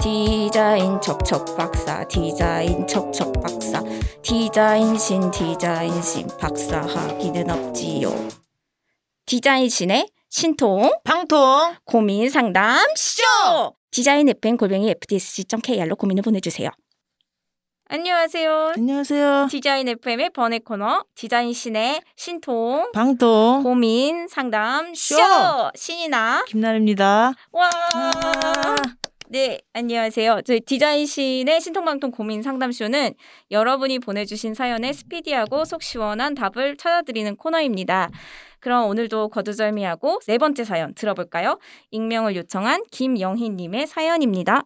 디자인 척척 박사 디자인 척척 박사. 디자인 신 디자인 신 박사 학위는 없지요. 디자인 신의 신통 방통. 고민 상담 쇼! 디자인 FM 골뱅이 fdsc.kr로 고민을 보내주세요 안녕하세요 안녕하세요 디자인 FM의 번외 코너 디자인 신의 신통 방통 고민 상담 쇼, 쇼! 신이나 김나래입니다. 와 아, 네, 안녕하세요. 저희 디자인신의 신통방통 고민 상담쇼는 여러분이 보내주신 사연에 스피디하고 속 시원한 답을 찾아드리는 코너입니다. 그럼 오늘도 거두절미하고 네 번째 사연 들어볼까요? 익명을 요청한 김영희님의 사연입니다.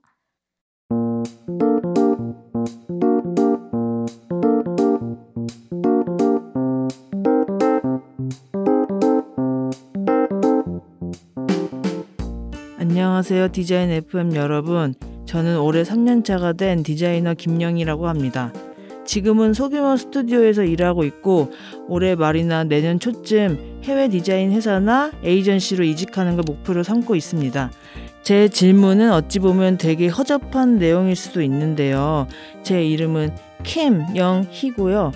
안녕하세요. 디자인 FM 여러분. 저는 올해 3년차가 된 디자이너 김영희라고 합니다. 지금은 소규모 스튜디오에서 일하고 있고 올해 말이나 내년 초쯤 해외 디자인 회사나 에이전시로 이직하는 걸 목표로 삼고 있습니다. 제 질문은 어찌 보면 되게 허접한 내용일 수도 있는데요. 제 이름은 캠영희고요.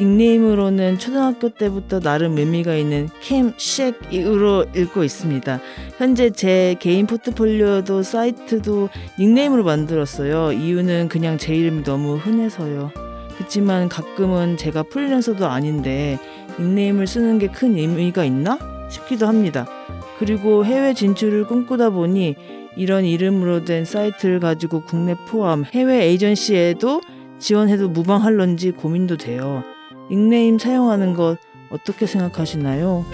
닉네임으로는 초등학교 때부터 나름 의미가 있는 캠쉑으로 읽고 있습니다. 현재 제 개인 포트폴리오도 사이트도 닉네임으로 만들었어요. 이유는 그냥 제 이름이 너무 흔해서요. 그렇지만 가끔은 제가 프리랜서도 아닌데 닉네임을 쓰는 게 큰 의미가 있나 싶기도 합니다. 그리고 해외 진출을 꿈꾸다 보니 이런 이름으로 된 사이트를 가지고 국내 포함 해외 에이전시에도 지원해도 무방할런지 고민도 돼요. 닉네임 사용하는 것 어떻게 생각하시나요?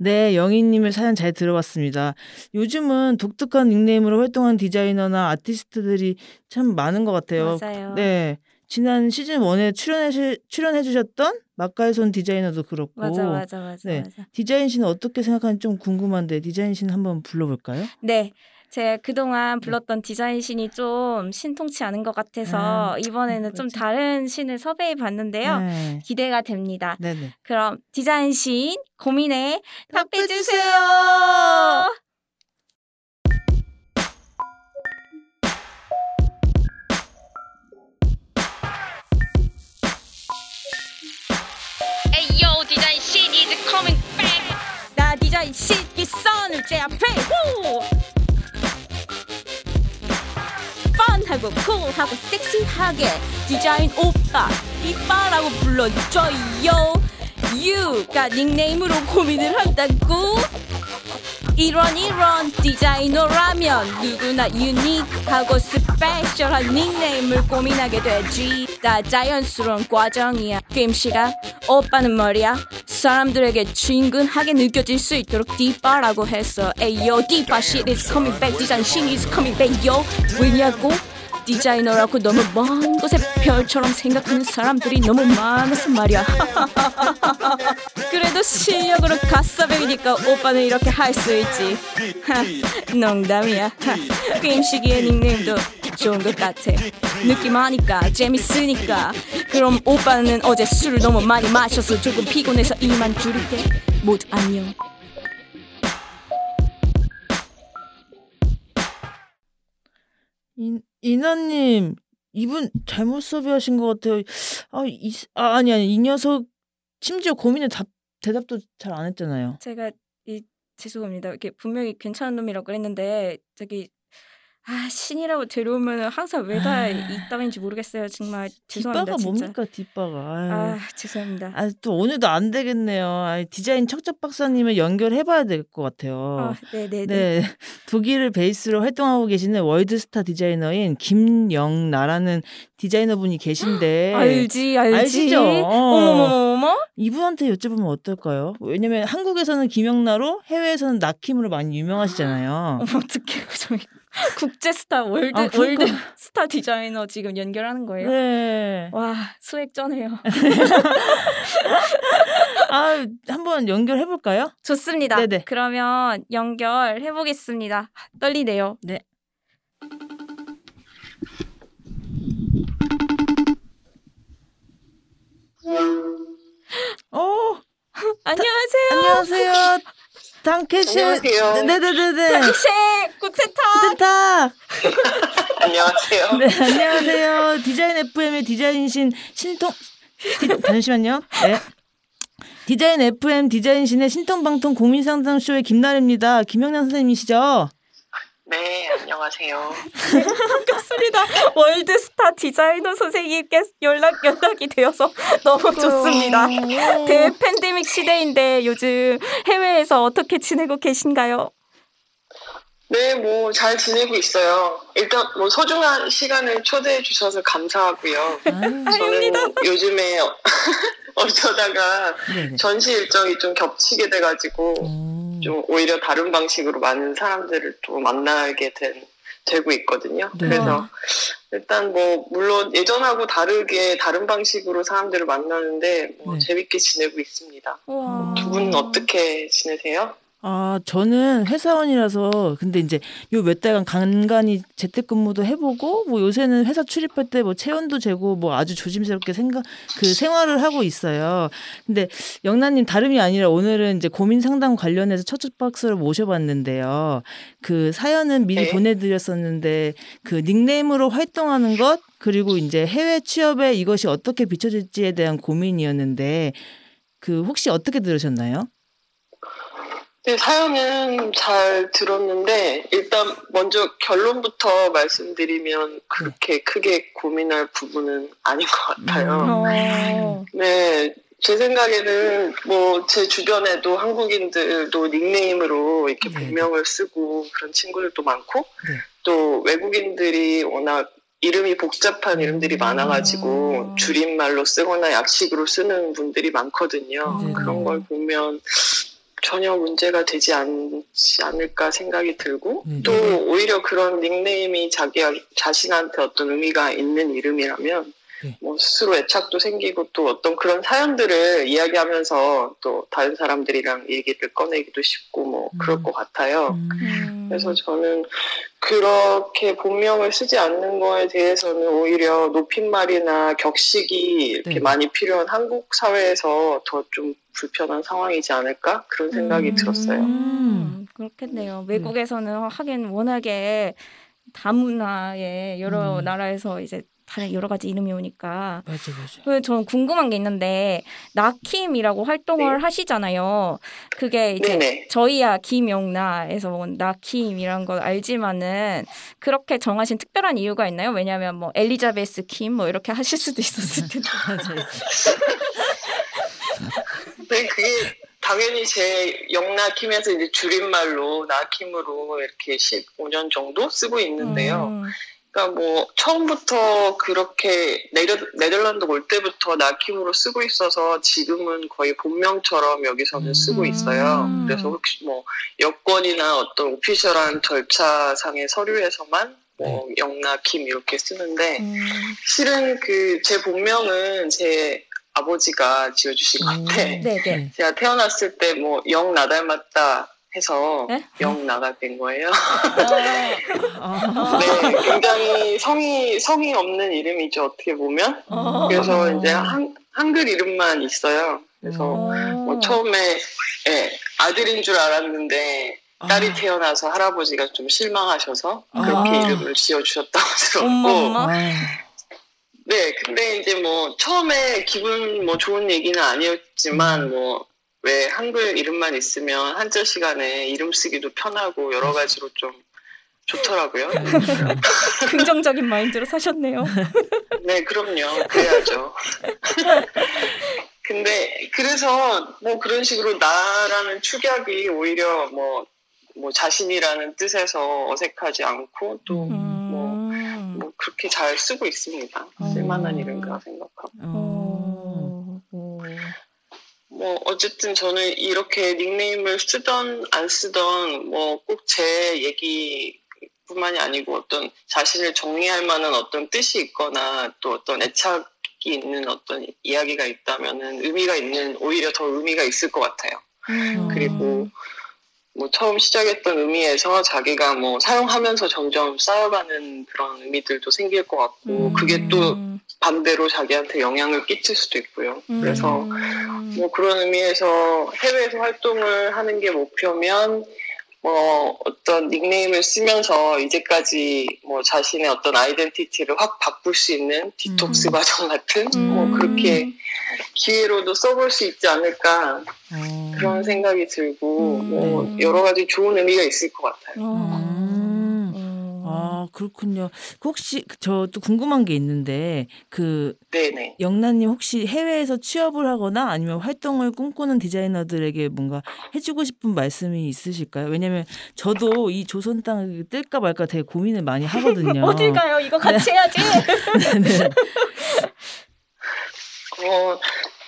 네, 영희님의 사연 잘 들어봤습니다. 요즘은 독특한 닉네임으로 활동하는 디자이너나 아티스트들이 참 많은 것 같아요. 맞아요. 네, 지난 시즌 1에 출연해, 출연해주셨던 막가의손 디자이너도 그렇고 맞아, 맞아, 맞아, 네. 맞아. 디자인 씨는 어떻게 생각하는지 좀 궁금한데 디자인 씨는 한번 불러볼까요? 네. 제가 그동안 불렀던 디자인 신이 좀 신통치 않은 것 같아서 아, 이번에는 좀 그렇죠. 다른 신을 섭외해 봤는데요. 네. 기대가 됩니다. 네네. 그럼 디자인 신 고민에 답해 주세요. 디자인 신 is coming back. 나 디자인 신 기 선을 제 앞에 후! 펀하고 쿨하고 섹시하게 디자인 오빠 이빠라고 불러줘요. you가 닉네임으로 고민을 한다고? 이런 이런 디자이너라면 누구나 유니크하고 special한 닉네임을 고민하게 되지. 다 자연스러운 과정이야. 김씨가 오빠는 말이야 사람들에게 친근하게 느껴질 수 있도록 디바라고 했어 ayo 디바 shit is coming back. 디자인 shit is coming back yo 왜냐고 디자이너라고 너무 먼 곳의 별처럼 생각하는 사람들이 너무 많아서 말이야. 그래도 실력으로 가싸배기니까 오빠는 이렇게 할 수 있지. 하, 농담이야. 하, 게임시기의 닉네임도 좋은 것 같아. 느낌 하니까 재밌으니까. 그럼 오빠는 어제 술을 너무 많이 마셔서 조금 피곤해서 이만 줄일게. 모두 안녕 인, 인하님 이분 잘못 섭외하신 것 같아요. 아, 이, 아 아니 아니 이 녀석 심지어 고민에 답 대답도 잘 안 했잖아요. 제가 이 죄송합니다 이렇게 분명히 괜찮은 놈이라고 그랬는데 저기 아 신이라고 데려오면 항상 왜다 아. 이따위인지 모르겠어요 정말 죄송합니다 뒷바가 진짜 뭡니까 뒷바가. 아유. 아 죄송합니다 아, 또 오늘도 안 되겠네요. 아, 디자인 척척 박사님을 연결해봐야 될 것 같아요. 아, 네네네 네, 독일을 베이스로 활동하고 계시는 월드스타 디자이너인 김영나라는 디자이너분이 계신데 알지 알지 네. 아시죠? 어머머머머 이분한테 여쭤보면 어떨까요? 왜냐면 한국에서는 김영나로 해외에서는 나킴으로 많이 유명하시잖아요. 어머 어떡해 저희 국제 스타 월드 아. 월드 스타 디자이너 지금 연결하는 거예요 네. 와 swag 쩌네요 아, 한번 연결해 볼까요? 좋습니다 네네. 그러면 연결해 보겠습니다 떨리네요 네. 어, 안녕하세요. 안녕하세요. 당케시. 안녕하세요. 네네네네. 셰 구테타. 텐타. 안녕하세요. 네, 안녕하세요. 디자인 FM의 디자인신 신통 디, 잠시만요. 네. 디자인 FM 디자인신의 신통방통 고민상담쇼의 김나래입니다. 김영란 선생님이시죠? 네, 안녕하세요. 반갑습니다. 월드스타 디자이너 선생님께 연락 연락이 되어서 너무 좋습니다. 대팬데믹 시대인데 요즘 해외에서 어떻게 지내고 계신가요? 네, 뭐 잘 지내고 있어요. 일단 뭐 소중한 시간을 초대해 주셔서 감사하고요. 아유, 저는 요즘에 어쩌다가 네네. 전시 일정이 좀 겹치게 돼가지고 오, 좀 오히려 다른 방식으로 많은 사람들을 또 만나게 된, 되고 있거든요. 네. 그래서 일단 뭐 물론 예전하고 다르게 다른 방식으로 사람들을 만나는데 뭐 네. 재밌게 지내고 있습니다. 와. 두 분은 어떻게 지내세요? 아, 저는 회사원이라서 근데 이제 요 몇 달간 간간히 재택근무도 해보고 뭐 요새는 회사 출입할 때 뭐 체온도 재고 뭐 아주 조심스럽게 생각 그 생활을 하고 있어요. 근데 영란님 다름이 아니라 오늘은 이제 고민 상담 관련해서 첫첫 박스를 모셔봤는데요. 그 사연은 미리 네. 보내드렸었는데 그 닉네임으로 활동하는 것 그리고 이제 해외 취업에 이것이 어떻게 비춰질지에 대한 고민이었는데 그 혹시 어떻게 들으셨나요? 네, 사연은 잘 들었는데 일단 먼저 결론부터 말씀드리면 그렇게 크게 고민할 부분은 아닌 것 같아요. 어. 네, 제 생각에는 뭐 제 주변에도 한국인들도 닉네임으로 이렇게 네. 본명을 쓰고 그런 친구들도 많고 네. 또 외국인들이 워낙 이름이 복잡한 이름들이 음. 많아가지고 줄임말로 쓰거나 약식으로 쓰는 분들이 많거든요. 네. 그런 걸 보면 전혀 문제가 되지 않지 않을까 생각이 들고 네. 또 오히려 그런 닉네임이 자기 자신한테 어떤 의미가 있는 이름이라면 네. 뭐 스스로 애착도 생기고 또 어떤 그런 사연들을 이야기하면서 또 다른 사람들이랑 얘기를 꺼내기도 쉽고 뭐 그럴 음. 것 같아요. 음. 음. 그래서 저는 그렇게 본명을 쓰지 않는 거에 대해서는 오히려 높임말이나 격식이 이렇게 네. 많이 필요한 한국 사회에서 더 좀 불편한 상황이지 않을까 그런 생각이 음. 들었어요. 음, 그렇겠네요. 외국에서는 하긴 워낙에 다문화의 여러 음. 나라에서 이제 다른 여러 가지 이름이 오니까. 맞아 맞아. 그래서 저는 궁금한 게 있는데 나킴이라고 활동을 네. 하시잖아요. 그게 이제 네네. 저희야 김영나에서 온 나킴이란 걸 알지만은 그렇게 정하신 특별한 이유가 있나요? 왜냐하면 뭐 엘리자베스 킴 뭐 이렇게 하실 수도 있었을 텐데. 맞아. 네, 그게 당연히 제 영나킴에서 이제 줄임말로 나킴으로 이렇게 15년 정도 쓰고 있는데요. 음. 그러니까 뭐 처음부터 그렇게 네더, 네덜란드 올 때부터 나킴으로 쓰고 있어서 지금은 거의 본명처럼 여기서는 쓰고 있어요. 음. 그래서 혹시 뭐 여권이나 어떤 오피셜한 절차상의 서류에서만 뭐 영나킴 이렇게 쓰는데 음. 실은 그 제 본명은 제 아버지가 지어주신 건데 네, 네. 제가 태어났을 때 뭐 영나 닮았다 해서 네? 영 나가 된 거예요. 아, 네, 굉장히 성이 성이 없는 이름이죠 어떻게 보면. 어. 그래서 이제 한, 한글 이름만 있어요. 그래서 어. 뭐 처음에 예, 아들인 줄 알았는데 딸이 태어나서 할아버지가 좀 실망하셔서 그렇게 아. 이름을 지어 주셨다고 들었고. 엄마. 아, 네, 근데 이제 뭐 처음에 기분 뭐 좋은 얘기는 아니었지만 뭐 왜 한글 이름만 있으면 한자 시간에 이름 쓰기도 편하고 여러 가지로 좀 좋더라고요. 긍정적인 마인드로 사셨네요. 네, 그럼요. 그래야죠. 근데 그래서 뭐 그런 식으로 나라는 축약이 오히려 뭐, 뭐 자신이라는 뜻에서 어색하지 않고 또뭐 음. 뭐 그렇게 잘 쓰고 있습니다. 쓸만한 이름이라 생각 뭐 어쨌든 저는 이렇게 닉네임을 쓰던 안 쓰던 뭐 꼭 제 얘기 뿐만이 아니고 어떤 자신을 정리할 만한 어떤 뜻이 있거나 또 어떤 애착이 있는 어떤 이야기가 있다면은 의미가 있는 오히려 더 의미가 있을 것 같아요. 음. 그리고 뭐 처음 시작했던 의미에서 자기가 뭐 사용하면서 점점 쌓여가는 그런 의미들도 생길 것 같고 음. 그게 또 반대로 자기한테 영향을 끼칠 수도 있고요. 그래서 음. 뭐 그런 의미에서 해외에서 활동을 하는 게 목표면 뭐 어떤 닉네임을 쓰면서 이제까지 뭐 자신의 어떤 아이덴티티를 확 바꿀 수 있는 디톡스 음. 과정 같은 음. 뭐 그렇게 기회로도 써볼 수 있지 않을까 어. 그런 생각이 들고 음. 뭐 네. 여러 가지 좋은 의미가 있을 것 같아요. 아 그렇군요. 그 혹시 저또 궁금한 게 있는데 그 네네. 영란님 혹시 해외에서 취업을 하거나 아니면 활동을 꿈꾸는 디자이너들에게 뭔가 해주고 싶은 말씀이 있으실까요? 왜냐면 저도 이 조선 땅을 뜰까 말까 되게 고민을 많이 하거든요. 어딜 가요? 이거 같이 해야지. 네. 어,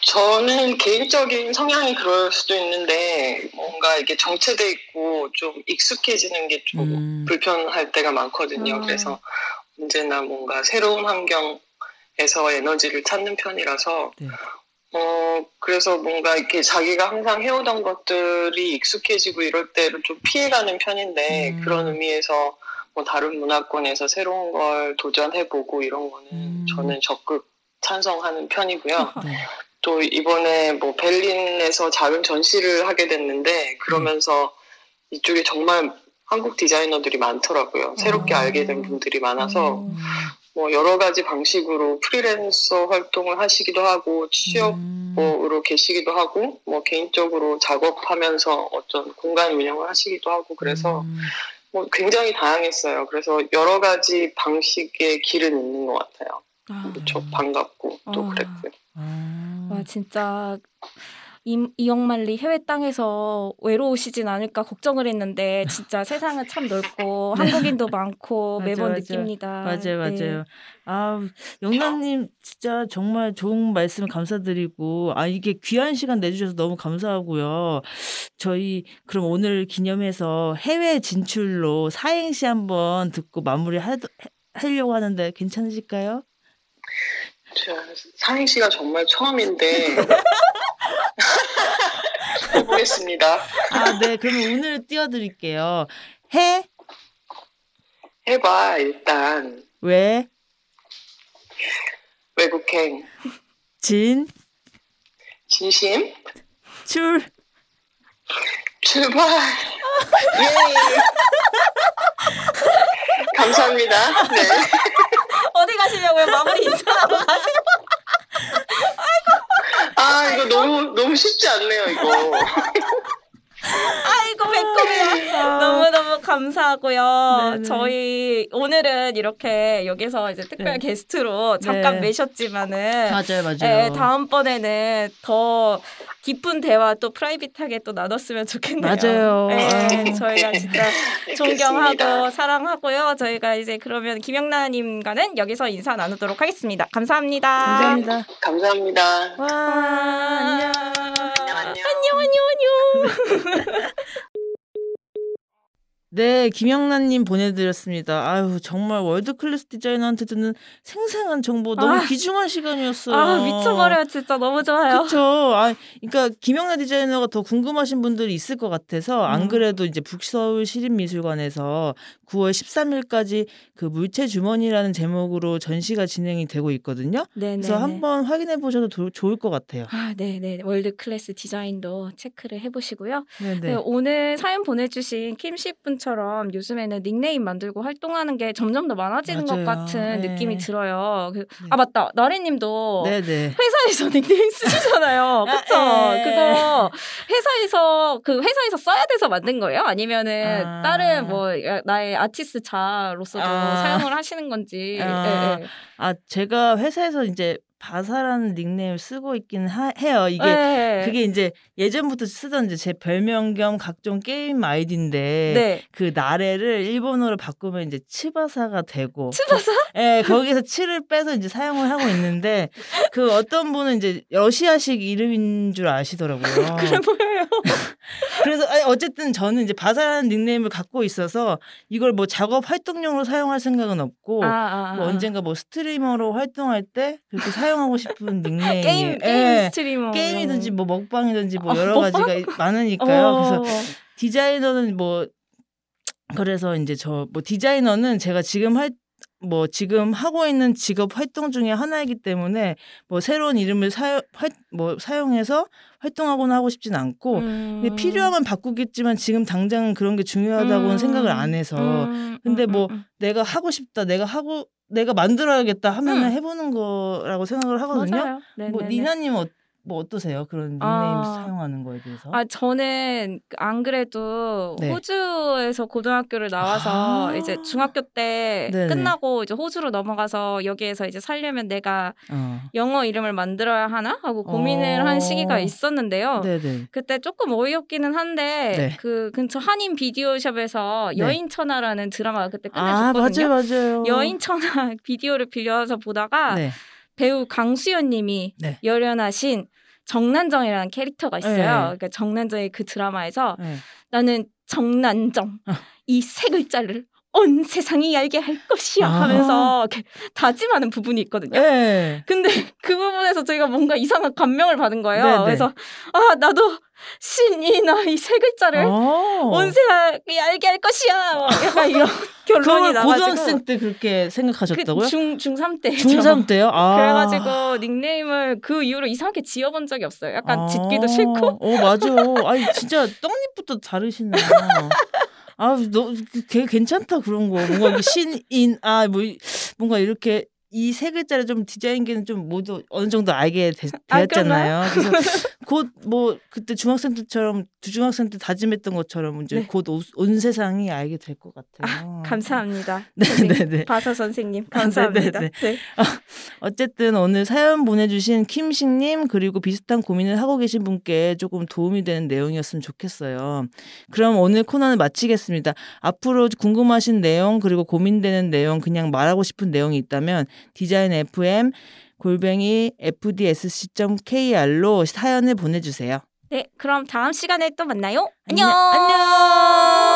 저는 개인적인 성향이 그럴 수도 있는데 뭔가 이게 정체돼 있고 좀 익숙해지는 게좀 음. 불편할 때가 많거든요. 음. 그래서 언제나 뭔가 새로운 환경에서 에너지를 찾는 편이라서 네. 어 그래서 뭔가 이렇게 자기가 항상 해오던 것들이 익숙해지고 이럴 때를 좀 피해가는 편인데 음. 그런 의미에서 뭐 다른 문화권에서 새로운 걸 도전해보고 이런 거는 음. 저는 적극 찬성하는 편이고요. 네. 또 이번에 뭐 베를린에서 작은 전시를 하게 됐는데 그러면서 이쪽에 정말 한국 디자이너들이 많더라고요. 새롭게 아. 알게 된 분들이 많아서 음. 뭐 여러 가지 방식으로 프리랜서 활동을 하시기도 하고 취업으로 음. 계시기도 하고 뭐 개인적으로 작업하면서 어떤 공간 운영을 하시기도 하고 그래서 음. 뭐 굉장히 다양했어요. 그래서 여러 가지 방식의 길은 있는 것 같아요. 아, 무척 반갑고 또 아. 그랬고요. 아. 와 진짜 이, 이영만리 해외 땅에서 외로우시진 않을까 걱정을 했는데 진짜 세상은 참 넓고 한국인도 많고 맞아, 매번 맞아. 느낍니다. 맞아요, 네. 맞아요. 아, 영란님 진짜 정말 좋은 말씀 감사드리고, 아, 이게 귀한 시간 내주셔서 너무 감사하고요. 저희 그럼 오늘 기념해서 해외 진출로 사행시 한번 듣고 마무리 하, 하려고 하는데 괜찮으실까요? 저 상희 씨가 정말 처음인데 해보겠습니다. 아, 네. 그러면 오늘 띄워드릴게요. 해, 해봐 일단 왜, 외국행 진, 진심 출. 출발 예 감사합니다. 네 어디 가시냐고요? 마무리 인사하고 가세요. 아 이거 너무 너무 쉽지 않네요 이거. 아이고 배꼽이야. 너무 너무 감사하고요. 네네. 저희 오늘은 이렇게 여기서 이제 특별 네. 게스트로 잠깐 네. 매셨지만은 맞아요, 맞아요. 네, 다음번에는 더 깊은 대화 또 private하게 또 나눴으면 좋겠네요. 맞아요. 네, 아. 저희가 진짜 존경하고 사랑하고요. 저희가 이제 그러면 김영나님과는 여기서 인사 나누도록 하겠습니다. 감사합니다. 감사합니다. 감사합니다. 와, 안녕. 안녕 안녕. 안녕 안녕 안녕. 네, 김영나님 보내드렸습니다. 아유, 정말 world class 디자이너한테는 생생한 정보 너무 아. 귀중한 시간이었어요. 아 미쳐버려요. 진짜 너무 좋아요. 그쵸. 아, 그러니까 김영나 디자이너가 더 궁금하신 분들이 있을 것 같아서 안 음. 그래도 이제 북서울 시립미술관에서 9월 13일까지 그 물체 주머니라는 제목으로 전시가 진행이 되고 있거든요. 네네. 그래서 한번 확인해 보셔도 도- 좋을 것 같아요. 아, 네네. world class 디자인도 체크를 해보시고요. 네, 네, 네. 오늘 사연 보내주신 킴 씨 분 처럼 요즘에는 닉네임 만들고 활동하는 게 점점 더 많아지는 맞아요. 것 같은 네. 느낌이 들어요. 그- 네. 아 맞다, 나래님도. 회사에서 닉네임 쓰시잖아요. 그쵸? 아, 예. 그거 회사에서 그 회사에서 써야 돼서 만든 거예요? 아니면은 아. 다른 뭐 나의 아티스트 자로서도 아. 사용을 하시는 건지. 아. 예, 예. 아, 제가 회사에서 이제 바사라는 닉네임을 쓰고 있긴 하- 해요. 이게 예. 그게 이제 예전부터 쓰던 이제 제 별명 겸 각종 게임 아이디인데 네. 그 나래를 일본어로 바꾸면 이제 츠바사가 되고 츠바사? 예, 거기서 츠를 빼서 이제 사용을 하고 있는데 그 어떤 분은 이제 러시아식 이름인 줄 아시더라고요. 그래 보여요. 그래서 아니, 어쨌든 저는 이제 바사라는 닉네임을 갖고 있어서 이걸 뭐 작업 활동용으로 사용할 생각은 없고 아, 아, 아. 뭐 언젠가 뭐 streamer로 활동할 때 그렇게 사용 하고 싶은 닉네임이에요. 게임 게임 예. 스트리머 게임이든지 뭐 먹방이든지 뭐 아, 여러 먹방? 가지가 많으니까요. 어. 그래서 디자이너는 뭐 그래서 이제 저 뭐 디자이너는 제가 지금 할 뭐 지금 하고 있는 직업 활동 중에 하나이기 때문에 뭐 새로운 이름을 사용 활, 뭐 사용해서 활동하거나 하고 싶진 않고 음. 근데 필요하면 바꾸겠지만 지금 당장은 그런 게 중요하다고는 음. 생각을 안 해서 음, 근데 음, 뭐 음, 음. 내가 하고 싶다 내가 하고 내가 만들어야겠다 하면은 음. 해보는 거라고 생각을 하거든요. 맞아요. 뭐 네네네. 니나님 어, 뭐 어떠세요? 그런 닉네임 아. 사용하는 거에 대해서? 아 저는 안 그래도 네. 호주에서 고등학교를 나와서 아. 이제 중학교 때 네네. 끝나고 이제 호주로 넘어가서 여기에서 이제 살려면 내가 어. 영어 이름을 만들어야 하나 하고 고민을 어. 한 시기가 있었는데요. 네네. 그때 조금 어이없기는 한데 네. 그 근처 한인 비디오샵에서 네. 여인천하라는 드라마가 그때 아 끝내줬거든요. 맞아요 맞아요. 여인천하 비디오를 빌려서 보다가 네. 배우 강수연 님이 네. 열연하신 정난정이라는 캐릭터가 있어요. 네. 그러니까 정난정의 그 드라마에서 네. 나는 정난정 어. 이세 글자를 온 세상이 알게 할 것이야 아. 하면서 이렇게 다짐하는 부분이 있거든요. 네. 근데 그 부분에서 저희가 뭔가 이상한 감명을 받은 거예요. 네네. 그래서 아 나도 신이나 이 세 글자를 어. 온 세상이 알게 할 것이야. 뭐 약간 이런 결론이 나가지고 고등학생 때 그렇게 생각하셨다고요? 중 중3 때 중3 때요? 아. 그래가지고 닉네임을 그 이후로 이상하게 지어본 적이 없어요. 약간 아. 짓기도 싫고. 어 맞아. 아니 진짜 떡잎부터 다르시네요. 아, 너, 걔 괜찮다, 그런 거. 뭔가 신인, 아, 뭐, 이- 뭔가 이렇게 이 세 글자를 좀 디자인계는 좀 모두 어느 정도 알게 되, 아, 되었잖아요. 그래서 곧 뭐, 그때 중학생 때처럼, 중학생 때 다짐했던 것처럼 이제 네. 곧온 세상이 알게 될 것 같아요. 감사합니다. 네, 선생님. 네, 네. 바사 선생님 감사합니다. 네, 네. 어쨌든 오늘 사연 보내주신 킴식님 그리고 비슷한 고민을 하고 계신 분께 조금 도움이 되는 내용이었으면 좋겠어요. 그럼 오늘 코너는 마치겠습니다. 앞으로 궁금하신 내용 그리고 고민되는 내용 그냥 말하고 싶은 내용이 있다면 디자인 FM 골뱅이 fdsc.kr로 사연을 보내주세요. 네, 그럼 다음 시간에 또 만나요. 안녕. 안녕.